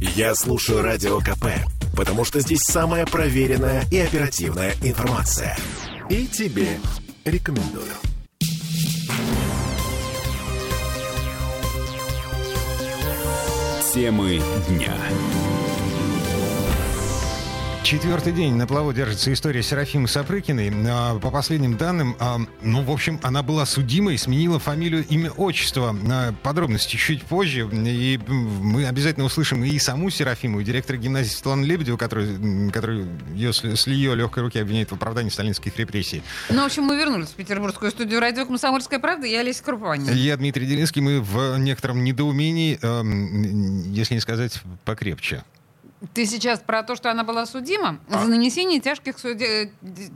Я слушаю Радио КП, потому что здесь самая проверенная и оперативная информация. И тебе рекомендую. Темы дня. Четвертый день на плаву держится история Серафимы Сапрыкиной. А, По последним данным, а, ну, в общем, она была судимой, сменила фамилию, имя, отчество. А, Подробности чуть позже. И мы обязательно услышим и саму Серафиму, и директора гимназии Светлану Лебедеву, который, который ее, с ее легкой руки обвиняет в оправдании сталинских репрессий. Ну, в общем, мы вернулись в петербургскую студию радио «Комсомольская правда». Я Олеся Крупанина. Я Дмитрий Делинский. Мы в некотором недоумении, если не сказать покрепче. Ты сейчас про то, что она была судима за нанесение тяжких суде-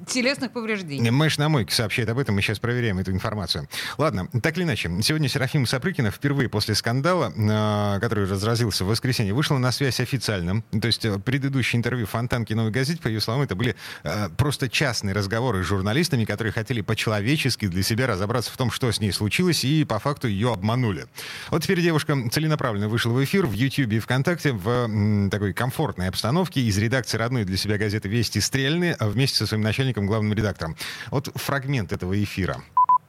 телесных повреждений. Мэш на мойке сообщает об этом, мы сейчас проверяем эту информацию. Ладно, так или иначе, сегодня Серафима Сапрыкина впервые после скандала, э, который разразился в воскресенье, вышла на связь официально. То есть э, предыдущее интервью Фонтанки Новой газете, по ее словам, это были э, просто частные разговоры с журналистами, которые хотели по-человечески для себя разобраться в том, что с ней случилось, и по факту ее обманули. Вот теперь девушка целенаправленно вышла в эфир в Ютьюбе и ВКонтакте в такой комфортной обстановке из редакции родной для себя газеты «Вести Стрельны» а вместе со своим начальником, главным редактором. Вот фрагмент этого эфира.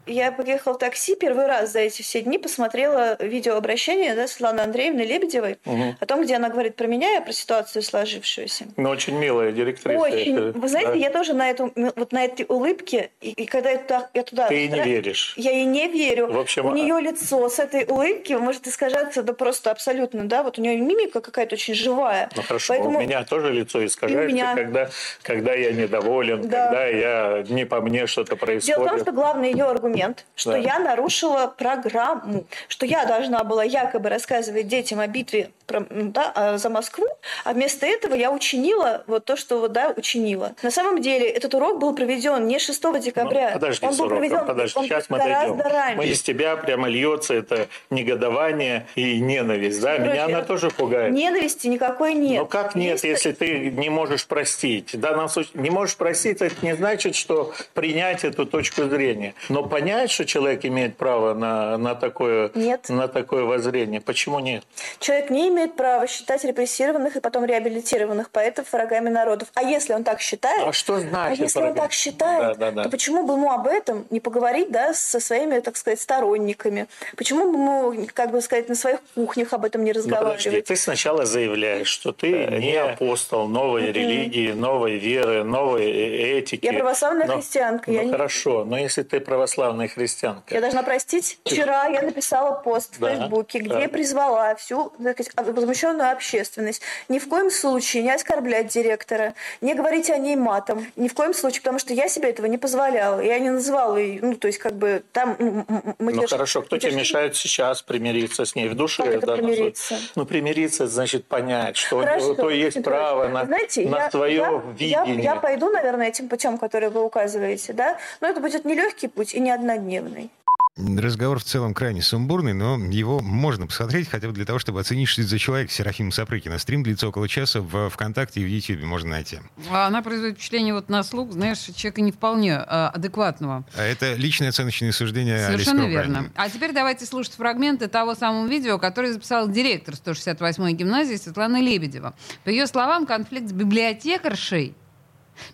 Я поехала в такси первый раз за эти все дни, посмотрела видеообращение да, Светланы Андреевны Лебедевой о том, где она говорит про меня и про ситуацию сложившуюся. Ну, очень милая директриса. Очень. это, Вы знаете, да. я тоже на эту вот на этой улыбке, и, и когда я туда, я туда Ты ей не веришь. Я ей не верю. В общем, у а- нее лицо с этой улыбки может искажаться, да просто абсолютно, да, вот у нее мимика какая-то очень живая. Ну хорошо, Поэтому у меня тоже лицо искажается, меня. когда, когда я недоволен, Да. когда я не по мне что-то происходит. Дело в том, что главный ее аргумент, что Да. я нарушила программу, что я должна была якобы рассказывать детям о битве про- да, а, за Москву, а вместо этого я учинила вот то, что вот, да, учинила. На самом деле этот урок был проведен не 6 декабря. Ну, подожди, он был Сорока, проведен подожди, он сейчас мы дойдем. раньше. Мы из тебя прямо льется это негодование и ненависть, да? Короче, Меня она тоже пугает. Ненависти никакой нет. Ну как нет, Есть- если ты не можешь простить? В данном случае не можешь простить, это не значит, что принять эту точку зрения. Но понять, что человек имеет право на, на, такое, Нет. на такое воззрение, почему нет? Человек не имеет права считать репрессированных и потом реабилитированных поэтов врагами народов. А если он так считает, А что значит а если он врагами? так считает, Да, да, да. то почему бы ему об этом не поговорить да, со своими, так сказать, сторонниками? Почему бы ему, как бы сказать, на своих кухнях об этом не Ну, подожди, разговаривать? ты сначала заявляешь, что ты не апостол новой религии, новой веры, новой э- этики. Я православная Но- христианка, Ну я не- хорошо, но если ты православная христианка, Я должна простить. Вчера я написала пост в Да, Фейсбуке, где да. я призвала всю сказать, возмущенную общественность ни в коем случае не оскорблять директора, не говорить о ней матом. Ни в коем случае, потому что я себе этого не позволяла. Я не называла ее, ну, то есть, как бы там мы ну держ- хорошо, кто тебе держим- мешает сейчас примириться с ней в душе? Как это в данном примириться? Ну примириться значит понять, что Хорошо, то есть право на, знаете, на я, свое я- я- видение. Я, пойду, наверное, этим путем, который вы указываете, да, но это будет не легкий путь и не однодневный. Разговор в целом крайне сумбурный, но его можно посмотреть хотя бы для того, чтобы оценить, что это за человек Серафима Сапрыкина. Стрим длится около часа в ВКонтакте и в Ютьюбе можно найти. А Она производит впечатление вот на слух, знаешь, человека не вполне а, адекватного. А это личные оценочные суждения Алисы Совершенно Крупаниной. верно. А теперь давайте слушать фрагменты того самого видео, которое записал директор 168-й гимназии Светлана Лебедева. По ее словам, конфликт с библиотекаршей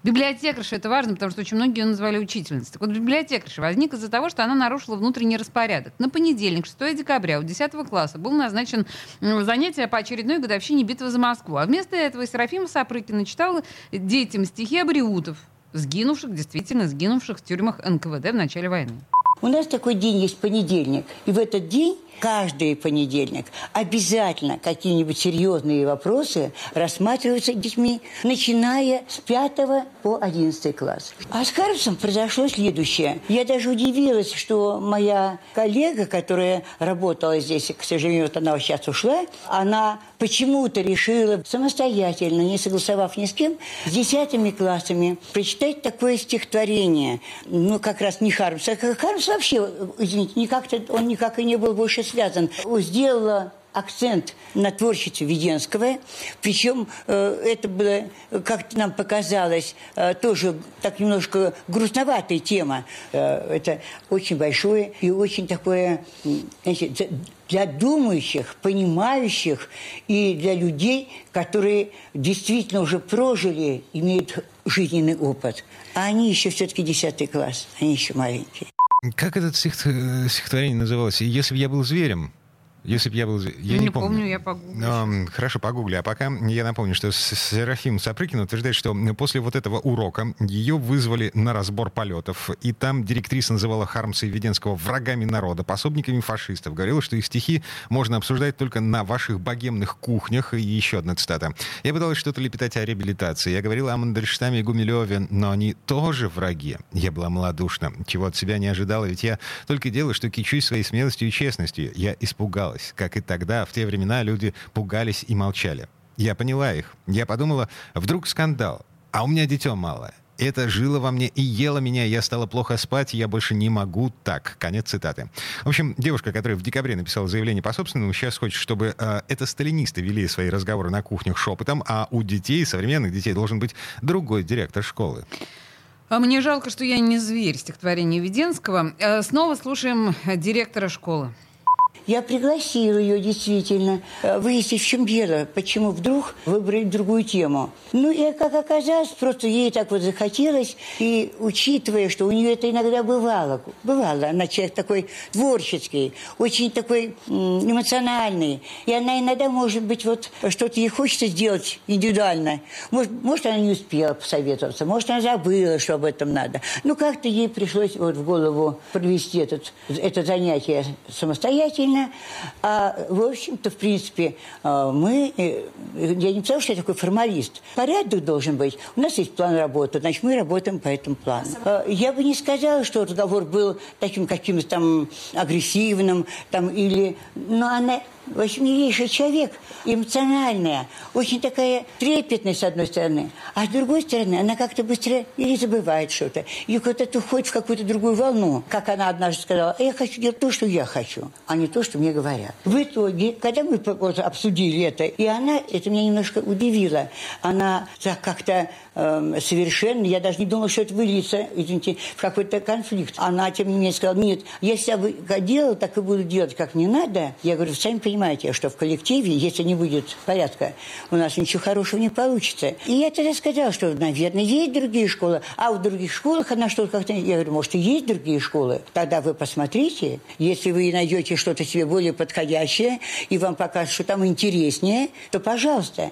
Библиотекарша это важно, потому что очень многие ее назвали учительницей. Так вот, библиотекарша возник из-за того, что она нарушила внутренний распорядок. На понедельник, 6 декабря, у 10 класса был назначен занятие по очередной годовщине битвы за Москву. А вместо этого Серафима Сапрыкина читала детям стихи абриутов, сгинувших, действительно сгинувших в тюрьмах НКВД в начале войны. У нас такой день есть понедельник. И в этот день, каждый понедельник, обязательно какие-нибудь серьезные вопросы рассматриваются детьми, начиная с 5 по 11 класс. А с Карлсом произошло следующее. Я даже удивилась, что моя коллега, которая работала здесь, к сожалению, вот она сейчас ушла, она почему-то решила самостоятельно, не согласовав ни с кем, с десятыми классами прочитать такое стихотворение. Ну, как раз не Хармса. Хармс вообще, извините, никак он никак и не был больше связан. Сделала акцент на творчестве Веденского. Причем э, это было, как нам показалось, э, тоже так немножко грустноватая тема. Э, это очень большое и очень такое, за- для думающих, понимающих и для людей, которые действительно уже прожили, имеют жизненный опыт. А они еще все-таки 10 класс, они еще маленькие. Как это стихотворение называлось? «Если бы я был зверем», если бы я был... Я не, не помню. помню, я погуглю. Um, хорошо, погугли. А пока я напомню, что Серафим Сапрыкин утверждает, что после вот этого урока ее вызвали на разбор полетов. И там директриса называла Хармса и Веденского врагами народа, пособниками фашистов. Говорила, что их стихи можно обсуждать только на ваших богемных кухнях. И еще одна цитата. Я пыталась что-то лепетать о реабилитации. Я говорила о Мандельштаме и Гумилеве, но они тоже враги. Я была малодушна. Чего от себя не ожидала, ведь я только делала, что кичусь своей смелостью и честностью. Я испугалась боялась, как и тогда, в те времена люди пугались и молчали. Я поняла их. Я подумала, вдруг скандал, а у меня дитё мало. Это жило во мне и ело меня, я стала плохо спать, я больше не могу так. Конец цитаты. В общем, девушка, которая в декабре написала заявление по собственному, сейчас хочет, чтобы э, это сталинисты вели свои разговоры на кухнях шепотом, а у детей, современных детей, должен быть другой директор школы. А мне жалко, что я не зверь стихотворения Веденского. Э, снова слушаем директора школы. Я пригласила ее действительно э, выяснить, в чем дело, почему вдруг выбрали другую тему. Ну и как оказалось, просто ей так вот захотелось, и учитывая, что у нее это иногда бывало, бывало, она человек такой творческий, очень такой эмоциональный, и она иногда, может быть, вот что-то ей хочется сделать индивидуально. Может, может, она не успела посоветоваться, может, она забыла, что об этом надо. Ну, как-то ей пришлось вот в голову провести этот, это занятие самостоятельно, правильно. А, в общем-то, в принципе, а, мы... Э, я не писала, что я такой формалист. Порядок должен быть. У нас есть план работы, значит, мы работаем по этому плану. А, я бы не сказала, что разговор был таким каким-то там агрессивным, там, или... Но она общем, милейший человек, эмоциональная, очень такая трепетная, с одной стороны, а с другой стороны, она как-то быстро или забывает что-то, или куда-то уходит в какую-то другую волну. Как она однажды сказала, я хочу делать то, что я хочу, а не то, что мне говорят. В итоге, когда мы вот обсудили это, и она, это меня немножко удивило, она так как-то э, совершенно, я даже не думала, что это выльется, извините, в какой-то конфликт. Она, тем не менее, сказала, нет, если я делала, так и буду делать, как не надо. Я говорю, сами понимаете, что в коллективе, если не будет порядка, у нас ничего хорошего не получится. И я тогда сказала, что, наверное, есть другие школы, а в других школах она что-то как-то... Я говорю, может, и есть другие школы? Тогда вы посмотрите, если вы найдете что-то себе более подходящее, и вам покажут, что там интереснее, то, пожалуйста.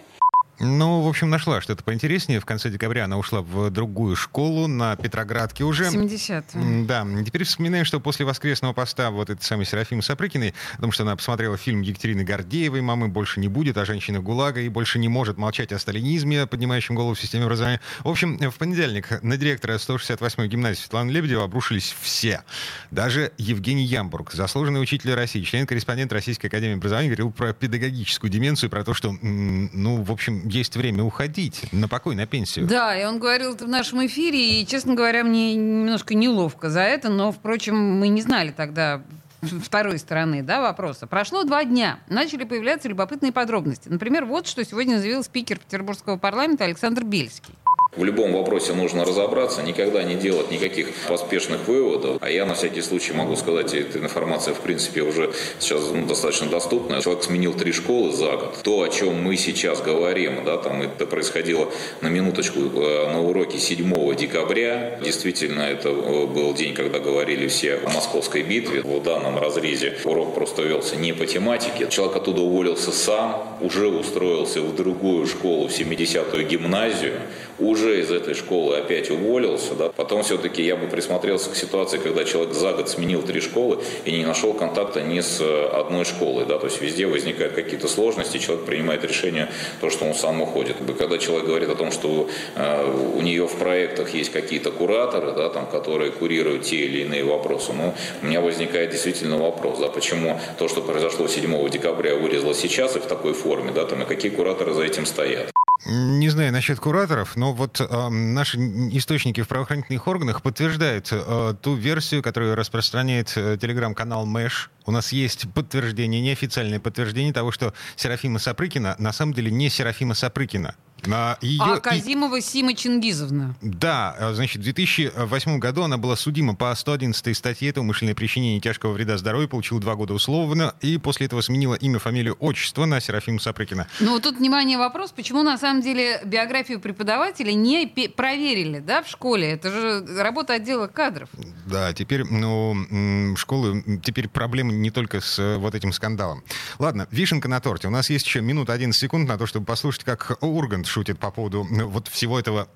Ну, в общем, нашла что-то поинтереснее. В конце декабря она ушла в другую школу на Петроградке уже. 70-е. Да. Теперь вспоминаем, что после воскресного поста вот этой самой Серафимы Сапрыкиной, потому что она посмотрела фильм Екатерины Гордеевой «Мамы больше не будет», о женщинах ГУЛАГа и больше не может молчать о сталинизме, поднимающем голову в системе образования. В общем, в понедельник на директора 168-й гимназии Светланы Лебедева обрушились все. Даже Евгений Ямбург, заслуженный учитель России, член-корреспондент Российской Академии образования, говорил про педагогическую деменцию, про то, что, ну, в общем, есть время уходить на покой, на пенсию. Да, и он говорил это в нашем эфире, и, честно говоря, мне немножко неловко за это, но, впрочем, мы не знали тогда второй стороны да, вопроса. Прошло два дня. Начали появляться любопытные подробности. Например, вот что сегодня заявил спикер Петербургского парламента Александр Бельский. В любом вопросе нужно разобраться, никогда не делать никаких поспешных выводов. А я на всякий случай могу сказать, эта информация в принципе уже сейчас ну, достаточно доступна. Человек сменил три школы за год. То, о чем мы сейчас говорим, да, там это происходило на минуточку э, на уроке 7 декабря. Действительно, это э, был день, когда говорили все о московской битве. В данном разрезе урок просто велся не по тематике. Человек оттуда уволился сам, уже устроился в другую школу, в 70-ю гимназию, уже из этой школы опять уволился, да, потом все-таки я бы присмотрелся к ситуации, когда человек за год сменил три школы и не нашел контакта ни с э, одной школой, да, то есть везде возникают какие-то сложности, человек принимает решение, то, что он сам уходит. Когда человек говорит о том, что э, у нее в проектах есть какие-то кураторы, да, там, которые курируют те или иные вопросы, ну, у меня возникает действительно вопрос, да, почему то, что произошло 7 декабря, вырезало сейчас и в такой форме, да, там, и какие кураторы за этим стоят. Не знаю насчет кураторов, но вот э, наши источники в правоохранительных органах подтверждают э, ту версию, которую распространяет э, телеграм-канал Мэш. У нас есть подтверждение, неофициальное подтверждение того, что Серафима Сапрыкина на самом деле не Серафима Сапрыкина. А, ее... А Казимова Сима Чингизовна? Да, а, значит, в 2008 году она была судима по 111 статье «Это умышленное причинение тяжкого вреда здоровью», получила два года условно, и после этого сменила имя, фамилию, отчество на Серафима Сапрыкина. Ну, вот тут, внимание, вопрос, почему на самом деле биографию преподавателя не проверили, да, в школе? Это же работа отдела кадров. Да, теперь, ну, школы, теперь проблемы не только с э, вот этим скандалом. Ладно, вишенка на торте. У нас есть еще минута 11 секунд на то, чтобы послушать, как Ургант шутит по поводу ну, вот всего этого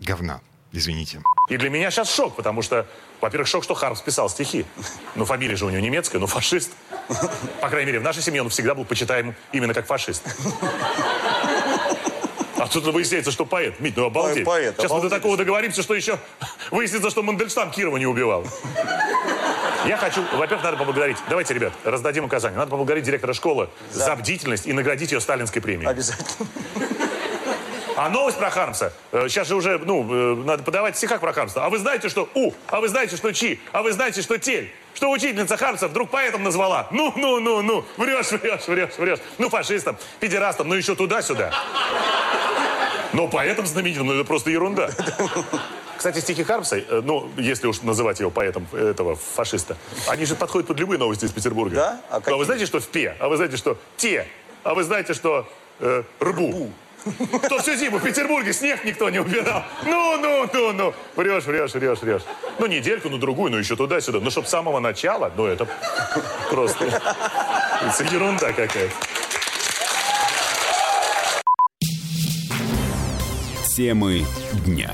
говна. Извините. И для меня сейчас шок, потому что, во-первых, шок, что Хармс писал стихи. Ну, фамилия же у него немецкая, но фашист. По крайней мере, в нашей семье он всегда был почитаем именно как фашист. А тут выясняется, что поэт. Мить, ну обалдеть. Поэт, Сейчас обалдеть. мы до такого договоримся, что еще выяснится, что Мандельштам Кирова не убивал. Я хочу, во-первых, надо поблагодарить. Давайте, ребят, раздадим указания. Надо поблагодарить директора школы за, за бдительность и наградить ее сталинской премией. Обязательно. А новость про Хармса. Сейчас э, же уже, ну, э, надо подавать в стихах про Хармса. А вы знаете, что У? А вы знаете, что Чи? А вы знаете, что Тель? Что учительница Хармса вдруг поэтом назвала? Ну, ну, ну, ну. Врешь, врешь, врешь, врешь. Ну, фашистам, педерастам, ну еще туда-сюда. Но поэтом знаменитым, ну это просто ерунда. Кстати, стихи Хармса, э, ну, если уж называть его поэтом этого фашиста, они же подходят под любые новости из Петербурга. Да? А, а вы знаете, что в Пе? А вы знаете, что Те? А вы знаете, что э, Рбу? Рбу. То всю зиму в Петербурге снег никто не убирал. Ну, ну, ну, ну. Врешь, врешь, врешь, врешь. Ну, недельку, ну, другую, ну, еще туда-сюда. Ну, чтоб с самого начала, ну, это просто... Это ерунда какая-то. Темы дня.